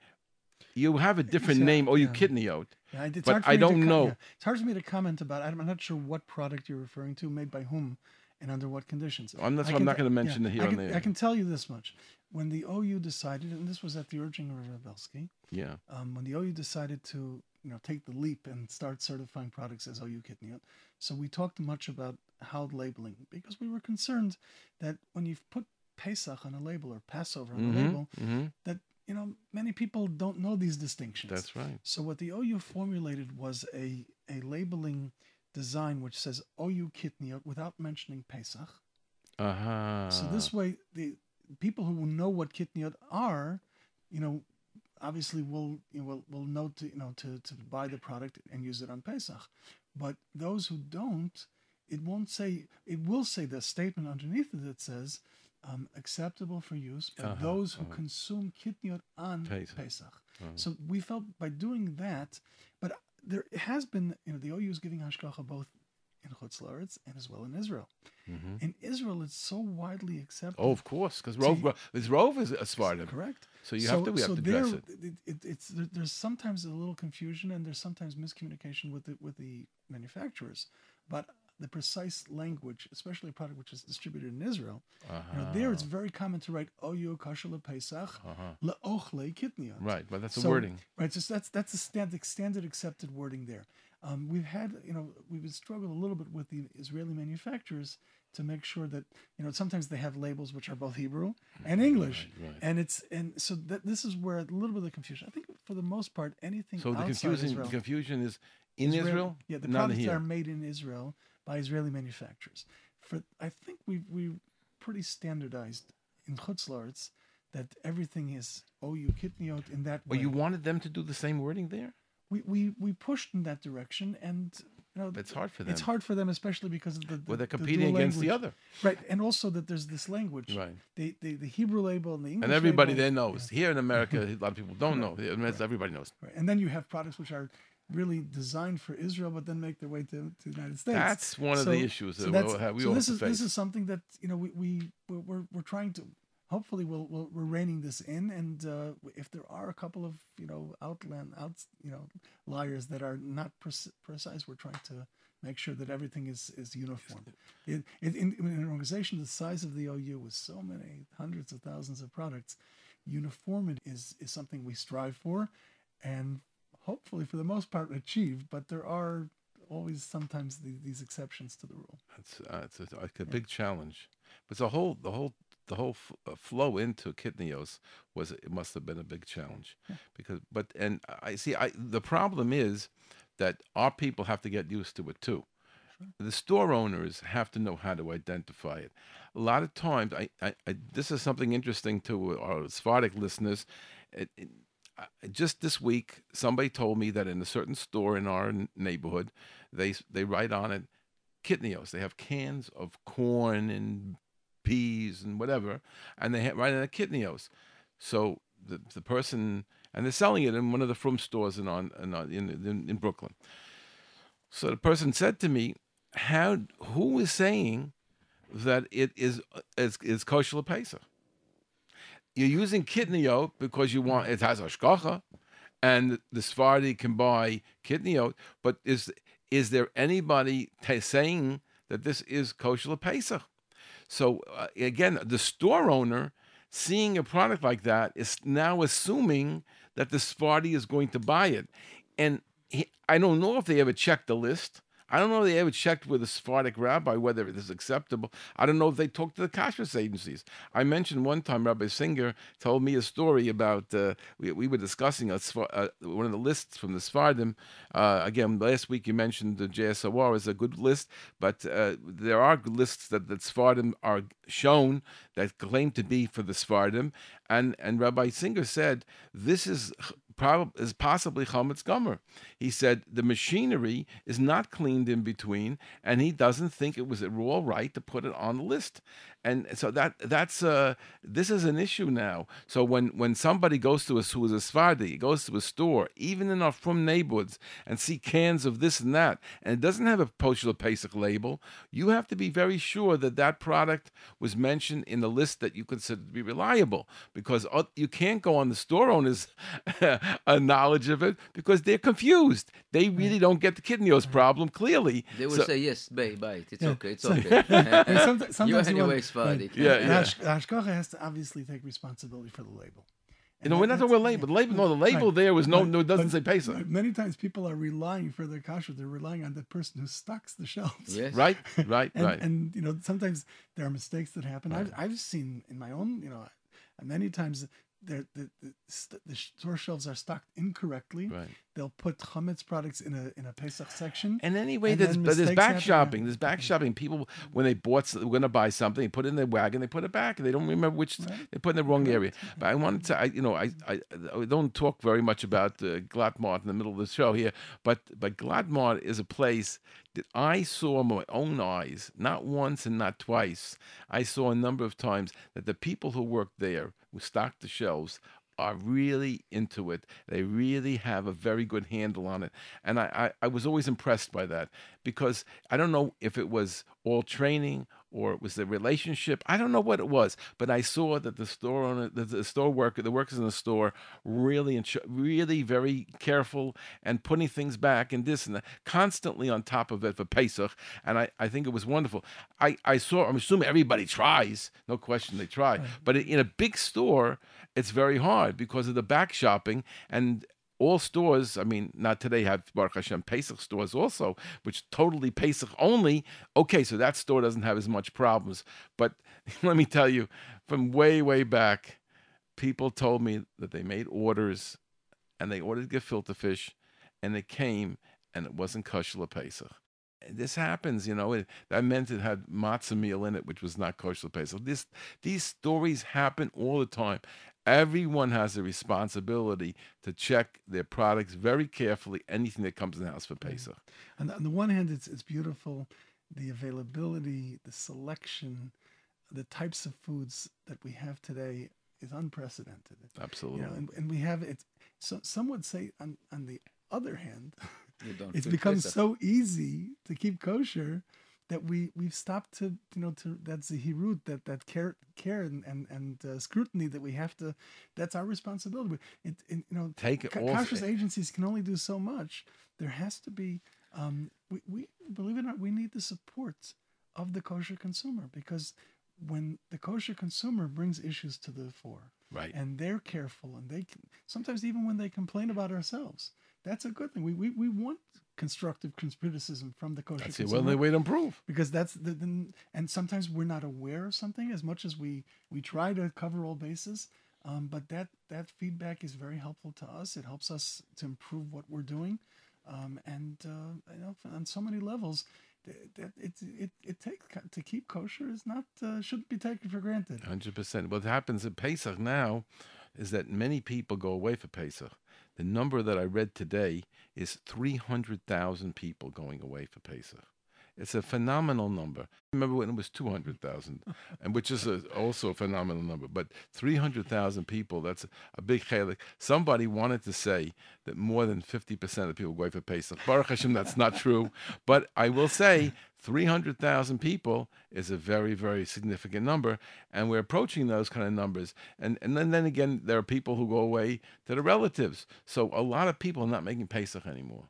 you have a different name, OU yeah. kitniot. Yeah, it's But hard for I me to don't com- know. yeah. It's hard for me to comment about. I'm not sure what product you're referring to, made by whom, and under what conditions. I'm not- I I'm not gonna mention it here I on can, the- I can tell you this much: when the OU decided, and this was at the urging of Rav Belsky, Yeah. um, when the OU decided to, you know, take the leap and start certifying products as OU Kitniot. So we talked much about how labeling because we were concerned that when you've put Pesach on a label or Passover on a label, hmm that you know many people don't know these distinctions. That's right. So what the OU formulated was a, a labeling design which says OU Kitniot without mentioning Pesach. Uh huh. So this way, the people who know what Kitniot are, you know, obviously will you know, will, will know to you know to, to buy the product and use it on Pesach. But those who don't, it won't say. It will say the statement underneath it that says. Um, acceptable for use by Uh-huh, those who uh-huh. consume kitniot on Pesach. Pesach. Uh-huh. So we felt by doing that, but there has been, you know, the OU is giving hashgacha both in Chutz La'aretz and as well in Israel. Mhm. In Israel, it's so widely accepted. Oh, of course, because Rove, Rove is a Spartan. correct. So you have to we have to there, address it. it, it, it's there, there's sometimes a little confusion and there's sometimes miscommunication with the with the manufacturers, but the precise language, especially a product which is distributed in Israel, you know, there it's very common to write "Oyo kasher pesach Uh-huh. le'ochle kitniot." Right, but that's the wording. Right, so that's that's the standard standard accepted wording there. Um, we've had, you know, we've struggled a little bit with the Israeli manufacturers to make sure that, you know, sometimes they have labels which are both Hebrew and English, Right, right. and it's and so that this is where a little bit of the confusion. I think for the most part, anything So the confusion, Israel, the confusion is in Israel- Israel, yeah, the products here. are made in Israel by Israeli manufacturers. For I think we we pretty standardized in Chutz that everything is oh, OU kitniot in that way Well, you wanted them to do the same wording there, we, we we pushed in that direction and you know but it's hard for them. it's hard for them especially because of the, the Well, they're the competing dual against the other, right and also that there's this language right? the, the the hebrew label and the english And everybody label, there knows. Here in America, a lot of people don't know. Here in America, Everybody knows. right. and then you have products which are really designed for israel but then make their way to, to the united states. That's one of the issues so that we'll have, we so all this have is face. this is something that you know we, we we're, we're, trying to hopefully we'll, we'll we're reining this in. And uh, if there are a couple of you know outland out you know liars that are not pre- precise we're trying to make sure that everything is is uniform. It, it, in, in an organization the size of the OU with so many hundreds of thousands of products uniformity is is something we strive for. And hopefully for the most part achieved, but there are always sometimes the, these exceptions to the rule It's, uh, it's a, like a big challenge. But the whole, the whole, the whole f- uh, flow into Kitnios was it must have been a big challenge because. But and I see. I the problem is that our people have to get used to it too. The store owners have to know how to identify it. A lot of times, I, I, I this is something interesting to our Sephardic listeners. It, it, just this week, somebody told me that in a certain store in our neighborhood, they they write on it kitnios. They have cans of corn and peas and whatever, and they write on it kitnios. So the the person and they're selling it in one of the Frum stores in on in uh, in, in, in Brooklyn. So the person said to me, "How? Who is saying that it is uh, is, is kosher Pesach? You're using kitniyot because you want it has hashgacha, and the Sephardi can buy kitniyot. But is is there anybody ta saying that this is kosher Pesach? So uh, again, the store owner seeing a product like that is now assuming that the Sephardi is going to buy it, and he, I don't know if they ever checked the list. I don't know if they ever checked with a Sephardic rabbi whether it is acceptable. I don't know if they talked to the kashrus agencies. I mentioned one time Rabbi Singer told me a story about uh, we, we were discussing a, uh, one of the lists from the Sephardim. Uh, again, last week you mentioned the JSOR is a good list, but uh, there are lists that the Sephardim are shown that claim to be for the Sephardim, and and Rabbi Singer said this is is possibly chametz gomer. He said the machinery is not cleaned in between, and he doesn't think it was at all right to put it on the list. And so that that's uh this is an issue now. So when when somebody goes to a who is a Sephardi, goes to a store, even in our from neighborhoods, and see cans of this and that, and it doesn't have a kosher Pesach label, you have to be very sure that that product was mentioned in the list that you consider to be reliable, because you can't go on the store owner's uh, knowledge of it because they're confused. They really don't get the kitnius problem clearly. They will So- say yes, buy, buy it. It's Yeah. okay. It's So- okay. And someti- you sometimes you anyway, want- Sephardic. right. Yeah, The yeah. Hash- the Hashgacha has to obviously take responsibility for the label. You And know, we're that- not talking about that's- label. The label, no, the label Right. there was no, But- no, it doesn't but say Pesach. Many times people are relying for their kashrut. They're relying on the person who stocks the shelves. Yes. Right, right, and, right. and you know sometimes there are mistakes that happen. I've, I've seen in my own you know many times there the, the, the store shelves are stocked incorrectly. Right. They'll put chametz products in a in a Pesach section. And anyway, And there's there's back happen, shopping. There's back shopping. People when they bought, going to buy something, they put it in their wagon, they put it back, and they don't remember which Right. they put in the wrong area. But I wanted to, I, you know, I, I I don't talk very much about uh, Glatt Mart in the middle of the show here, but but Glatt Mart is a place that I saw my own eyes, not once and not twice. I saw a number of times that the people who worked there, who stocked the shelves, are really into it. They really have a very good handle on it. And I, I, I was always impressed by that because I don't know if it was all training or it was the relationship. I don't know what it was, but I saw that the store owner, the, the store worker, the workers in the store really, really very careful and putting things back and this and that, constantly on top of it for Pesach. And I, I think it was wonderful. I, I saw, I'm assuming everybody tries, no question they try, but in a big store, it's very hard because of the back shopping and all stores, I mean, not today have Baruch Hashem Pesach stores also, which totally Pesach only. Okay, so that store doesn't have as much problems. But let me tell you, from way, way back, people told me that they made orders and they ordered gefilte fish and it came and it wasn't kosher Pesach. This happens, you know. It, that meant it had matzah meal in it, which was not kosher Pesach. This, these stories happen all the time. Everyone has a responsibility to check their products very carefully. Anything that comes in the house for Pesach. And on the one hand, it's it's beautiful, the availability, the selection, the types of foods that we have today is unprecedented. Absolutely. You know, and, and we have it. So some would say, on on the other hand, You don't it's become Pesach. so easy to keep kosher that we we've stopped to you know to that's the hirut that that care care and and, and uh, scrutiny that we have to that's our responsibility it, it you know Take it off. kashrus agencies can only do so much there has to be um we, we believe it or not we need the support of the kosher consumer because when the kosher consumer brings issues to the fore Right. and they're careful and they can sometimes even when they complain about ourselves that's a good thing we we, we want constructive criticism from the kosher That's the consumer only way to improve. because that's the, the and sometimes we're not aware of something as much as we we try to cover all bases um, but that that feedback is very helpful to us it helps us to improve what we're doing um, and uh, you know on so many levels that that it it it takes to keep kosher is not uh, shouldn't be taken for granted Hundred percent. What happens at Pesach now is that many people go away for Pesach. The number that I read today is three hundred thousand people going away for Pesach. It's a phenomenal number. Remember when it was two hundred thousand, and which is a, also a phenomenal number. But three hundred thousand people—that's a big chalik. Somebody wanted to say that more than fifty percent of people go away for Pesach. Baruch Hashem, that's not true. But I will say 300,000 people is a very, very significant number. And we're approaching those kind of numbers. And, and then, then again, there are people who go away to the relatives. So a lot of people are not making Pesach anymore.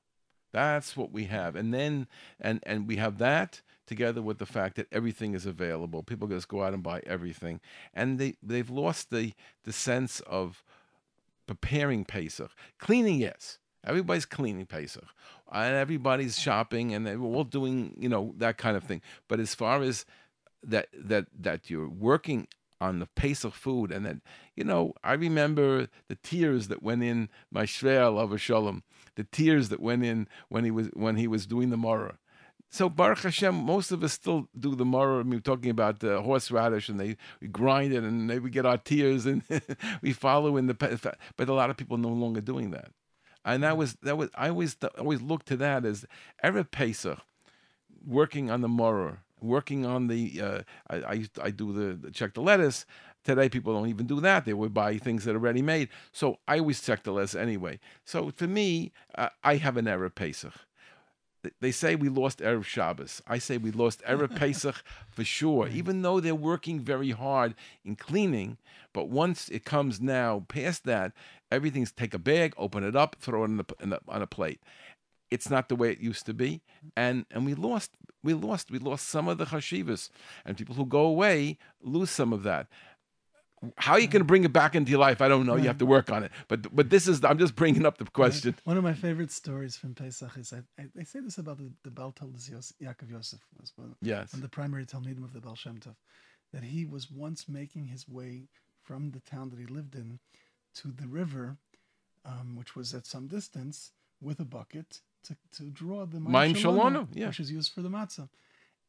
That's what we have. And then, and, and we have that together with the fact that everything is available. People just go out and buy everything. And they, they've lost the, the sense of preparing Pesach. Cleaning, yes. Everybody's cleaning Pesach, and everybody's shopping, and they're all doing, you know, that kind of thing. But as far as that that that you're working on the Pesach food, and that you know, I remember the tears that went in my shvel of Shalom, the tears that went in when he was when he was doing the maror. So Baruch Hashem, most of us still do the maror. I mean, we're talking about the horseradish, and they we grind it, and we get our tears, and we follow in the. But a lot of people no longer doing that, and that was that was I always always look to that as erev Pesach, working on the maror, working on the. Uh, I I, I do the check the lettuce. Today, people don't even do that. They would buy things that are ready made. So I always check the lettuce anyway. So for me, uh, I have an erev Pesach they say we lost Erev Shabbos. I say we lost Erev Pesach for sure, even though they're working very hard in cleaning. But once it comes now past that, everything's take a bag, open it up, throw it in the, in the, on a plate. It's not the way it used to be, and and we lost we lost we lost some of the chashivas, and people who go away lose some of that. How are you can bring it back into your life, I don't know. You have to work on it. But but this is I'm just bringing up the question. One of my favorite stories from Pesach is I, I, I say this about the, the Baal Toldos Yaakov Yosef, was one, Yes. one of the primary talmidim of the Baal Shem Tov, that he was once making his way from the town that he lived in to the river, um, which was at some distance, with a bucket to, to draw the mayim shelanu, yeah. which is used for the matzah.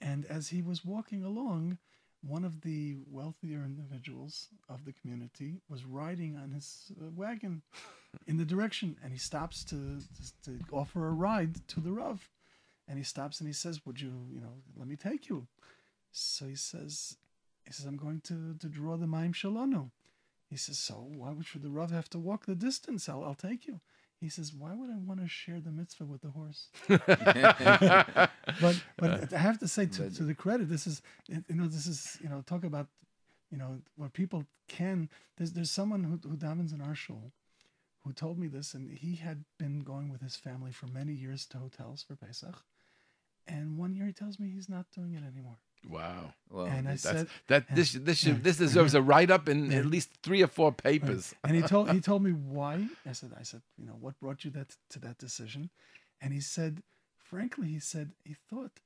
And as he was walking along, one of the wealthier individuals of the community was riding on his uh, wagon in the direction, and he stops to, to to offer a ride to the Rav, and he stops and he says, "Would you, you know, let me take you?" So he says, "He says I'm going to to draw the mayim shelanu." He says, "So why would should the Rav have to walk the distance? I'll I'll take you." He says, "Why would I want to share the mitzvah with the horse?" but but uh, I have to say to, to the credit, this is you know this is you know talk about you know where people can. There's there's someone who who davens in our shul who told me this, and he had been going with his family for many years to hotels for Pesach, and one year he tells me he's not doing it anymore. Wow. Wow. and I That's said, that this this should, this deserves a write up in at least three or four papers. and he told he told me why. I said I said you know what brought you that to that decision, and he said, frankly, he said he thought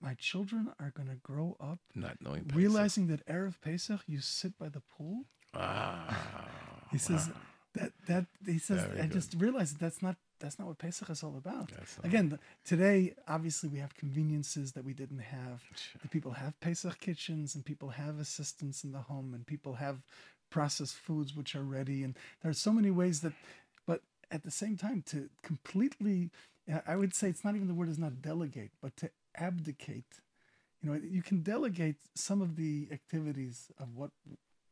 my children are going to grow up Not knowing Pesach. realizing that erev Pesach you sit by the pool. Ah, He says that that he says Very I good. just realized that that's not that's not what Pesach is all about. Again, today obviously we have conveniences that we didn't have. The people have Pesach kitchens and people have assistants in the home and people have processed foods which are ready and there are so many ways that but at the same time to completely I would say it's not even the word is not delegate but to abdicate you know you can delegate some of the activities of what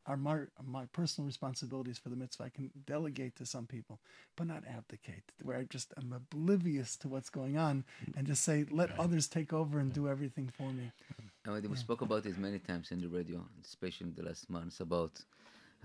are my my personal responsibilities for the mitzvah. I can delegate to some people, but not abdicate, where I just am oblivious to what's going on and just say, let others take over and do everything for me. And we spoke about it many times in the radio, especially in the last months, about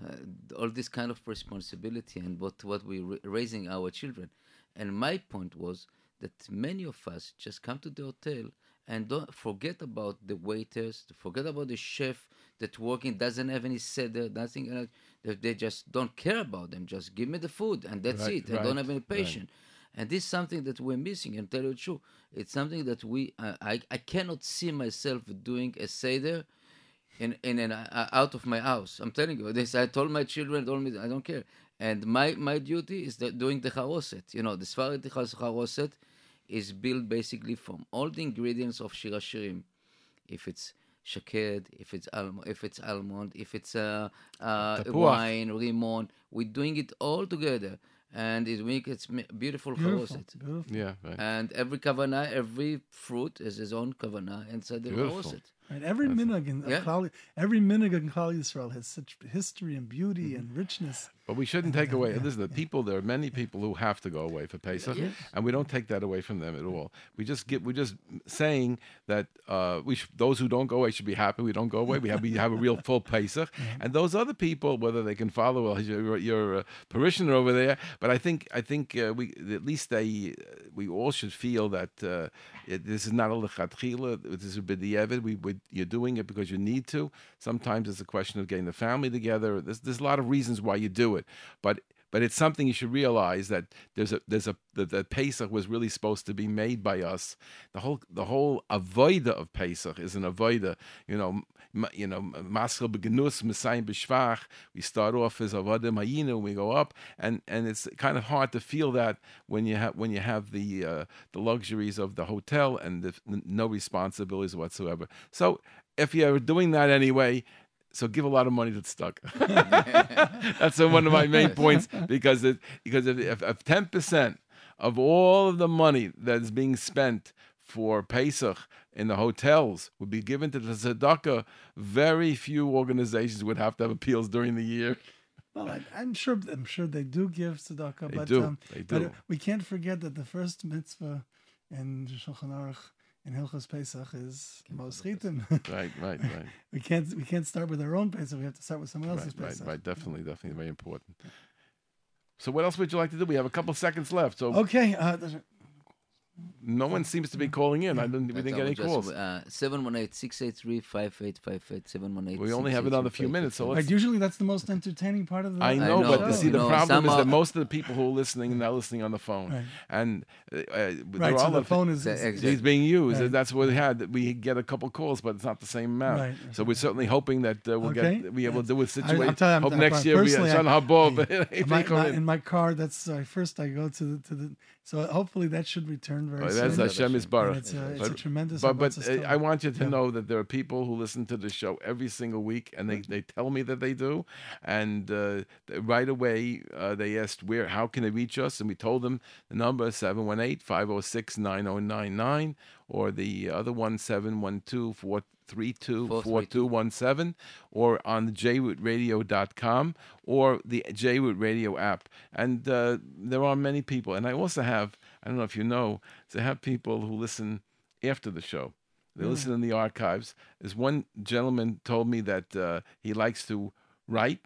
uh, all this kind of responsibility and what what we're raising our children. And my point was that many of us just come to the hotel and don't forget about the waiters, forget about the chef that working doesn't have any seder, nothing. uh, they just don't care about them. Just give me the food and that's Right, it. I don't have any right. patience. And this is something that we're missing. And tell you the truth, it's something that we uh, I I cannot see myself doing a seder in in an uh, out of my house. I'm telling you this. I told my children, told me I don't care. And my my duty is that doing the charoset. You know, the Sfaradi charoset is built basically from all the ingredients of shir hashirim. If it's shaked, if it's almond, if it's almond, if it's uh, uh, wine, rimon, we're doing it all together, and it makes it beautiful, Beautiful, charoset. beautiful. yeah, right. And every kavana, every fruit has its own kavana inside the Beautiful. charoset. Right? Every minhag in Yeah. Klal- every minhag in Klal Yisrael has such history and beauty and richness. But we shouldn't take away. Listen, the people. There are many people who have to go away for Pesach, Yes. and we don't take that away from them at all. We just get. We're just saying that uh, we sh- those who don't go away should be happy. We don't go away. We have we have a real full Pesach, and those other people, whether they can follow well, your, your uh, parishioner over there. But I think I think uh, we at least they we all should feel that uh, it, this is not a lechatchila. This is a b'di'evid. We would you're doing it because you need to. Sometimes it's a question of getting the family together. There's there's a lot of reasons why you do it, but but it's something you should realize that there's a there's a the Pesach was really supposed to be made by us. The whole the whole avoida of Pesach is an avoida. You know, you know, maschel begenus mesayim b'shvach. We start off as avoda mayinu, we go up, and and it's kind of hard to feel that when you have when you have the uh, the luxuries of the hotel and the, no responsibilities whatsoever. So if you're doing that anyway, so give a lot of money to Stuck. That's one of my main points because it, because if ten percent of all of the money that's being spent for Pesach in the hotels would be given to the tzedakah, very few organizations would have to have appeals during the year. Well, I, am sure. I'm sure they do give tzedakah, They but do. um, They but do. we can't forget that the first mitzvah in Shulchan Aruch in Hilchos Pesach is maos chitim. Right, right, right. we can't we can't start with our own Pesach. We have to start with someone else's right, Pesach. right. right, Definitely, definitely very important. So, what else would you like to do? We have a couple seconds left. So, Okay. Uh, there's a- no one seems to be calling in. I didn't. We didn't get any calls. just, Uh, 718-683-5858, 718 We only have another few minutes, so let's. usually that's the most entertaining part of the. I of the know, but show. see, the You know, problem is that most of the people who are listening are not listening on the phone, Right. and uh, uh, right. are So other the phone is. The is- He's being used. Right. That's what we had. We get a couple calls, but it's not the same amount. Right. So we're certainly hoping that uh, we'll Okay. get be able to do a I- I'm situation. telling you, Hope I'm- next I'm- year we personally, I- Shana Habov. in my, my, in my car, that's uh, first I go to the to the. So hopefully that should return very Oh, soon. that's Hashem is Baruch. it's, a, it's But- a tremendous. But but Avodah uh, I want you to Yeah. know that there are people who listen to the show every single week, and they, they tell me that they do, and uh, right away uh, they asked where how can they reach us, and we told them the number is 718-506-9099 or the other one 712-432-4217 or on the jrootradio.com or the JRoot Radio app, and uh, there are many people, and I also have I don't know if you know, I have people who listen after the show. They listen in the archives. There's one gentleman told me that uh, he likes to write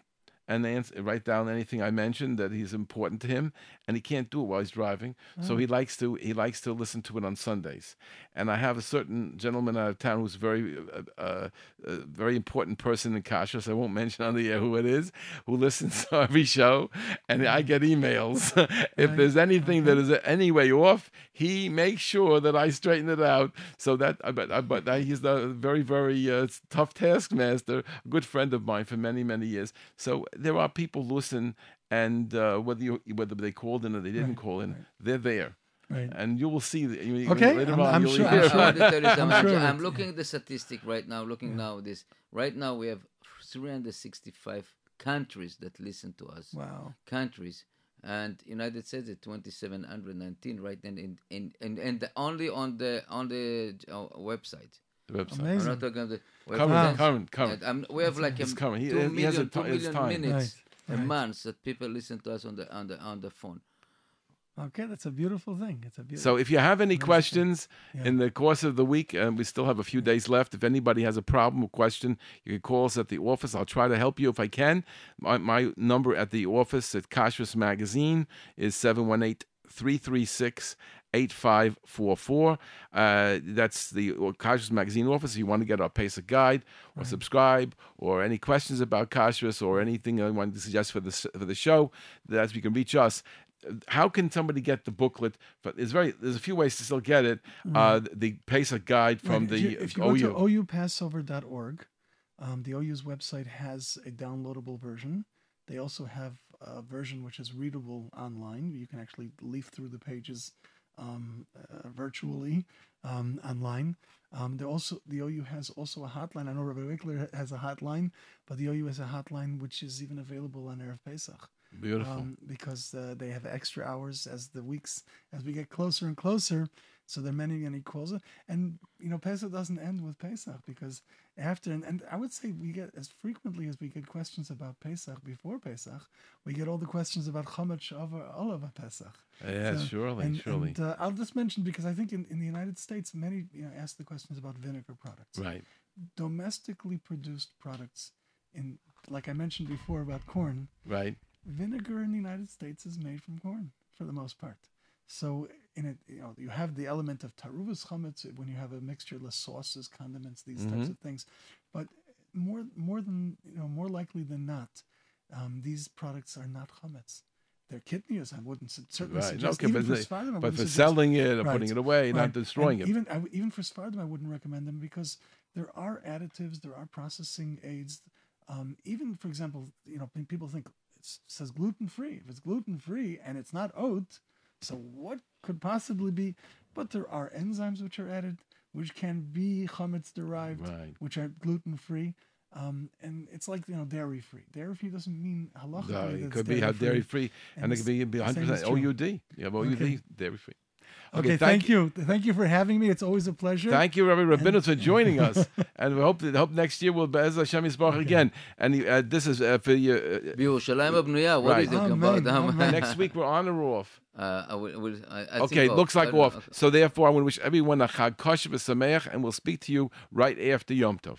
and answer, write down anything I mentioned that is important to him, and he can't do it while he's driving. So he likes to he likes to listen to it on Sundays. And I have a certain gentleman out of town who's very uh, uh, uh, very important person in Kashrus. I won't mention on the air who it is, who listens to every show, and I get emails. if Right. there's anything that is any way off, he makes sure that I straighten it out. So that, uh, but, uh, but he's a very, very uh, tough taskmaster, a good friend of mine for many, many years. So there are people who listen, and uh, whether you, whether they called in or they didn't Right, call in, right. they're there. Right. And you will see. you- you- Okay, later I'm- on, I'm you'll sure- I'm I want to tell you sure I'm, that- looking at the statistic right now. Looking now this right now we have 365 countries that listen to us. Wow. Countries and United States is 2719 right then in in and, and the, only on the on the uh, website. The website. I'm Amazing. not talking about the Current, website. current, current. And, um, we have like a It's current. He- two he has million, ti- two it's million time. minutes Right, a right. month that people listen to us on the on the on the phone. Okay, that's a beautiful thing. It's a beautiful. So if you have any questions Yeah. in the course of the week, and we still have a few days left, if anybody has a problem or question, you can call us at the office. I'll try to help you if I can. My, my number at the office at Kashrus Magazine is 718 336 8544. Uh, that's the Kashrus Magazine office. If you want to get our Pesach guide or subscribe or any questions about Kashrus or anything I want to suggest for the, for the show, that's you can reach us how can somebody get the booklet? But there's very there's a few ways to still get it. Uh, the Pesach guide from Right, the if you, if you OU. go to oupassover.org, um, the OU's website has a downloadable version. They also have a version which is readable online. You can actually leaf through the pages um, uh, virtually um, online. Um, also the OU has also a hotline. I know Rabbi Wikler has a hotline, but the OU has a hotline which is even available on Erev Pesach Beautiful. um, because uh, they have extra hours as the weeks as we get closer and closer. So there are many many calls, and you know Pesach doesn't end with Pesach because after and, and I would say we get as frequently as we get questions about Pesach before Pesach, we get all the questions about Chomet over Oliver Pesach. yeah, So- surely, and, surely. And, uh, I'll just mention because I think in, in the United States many you know ask the questions about vinegar products right. domestically produced products in like I mentioned before about corn Right. vinegar in the United States is made from corn for the most part. So in it, you know, you have the element of taruvas chametz when you have a mixture of sauces, condiments, these types Mhm. of things. But more, more than you know, more likely than not, um, these products are not chametz. their kitnius. I wouldn't certainly Right. suggest. Okay, even but, for I but for suggest- selling it or Right. putting it away, not destroying And it. Even I even for Sephardim, I wouldn't recommend them because there are additives, there are processing aids. Um, even for example, you know, people think it says gluten free. If it's gluten free and it's not oat, so what could possibly be? But there are enzymes which are added, which can be chametz derived, Right. which are gluten free. Um, and it's like you know dairy free. Dairy free doesn't mean halacha. No, it could be dairy free, and, And it could be, be the same 100% is true. OUD. You have OUD, Okay. dairy free. Okay, okay thank, thank you. you. Thank you for having me. It's always a pleasure. Thank you, Rabbi Rabinowitz, for joining us. and we hope that, hope next year we'll be as Hashem Yisbach okay. again. And uh, this is uh, for you. Uh, right. Next week we're on or off? Uh, I I I, okay, looks like off. Know. So therefore, I want to wish everyone a Chag Kosher V'Sameach, and we'll speak to you right after Yom Tov.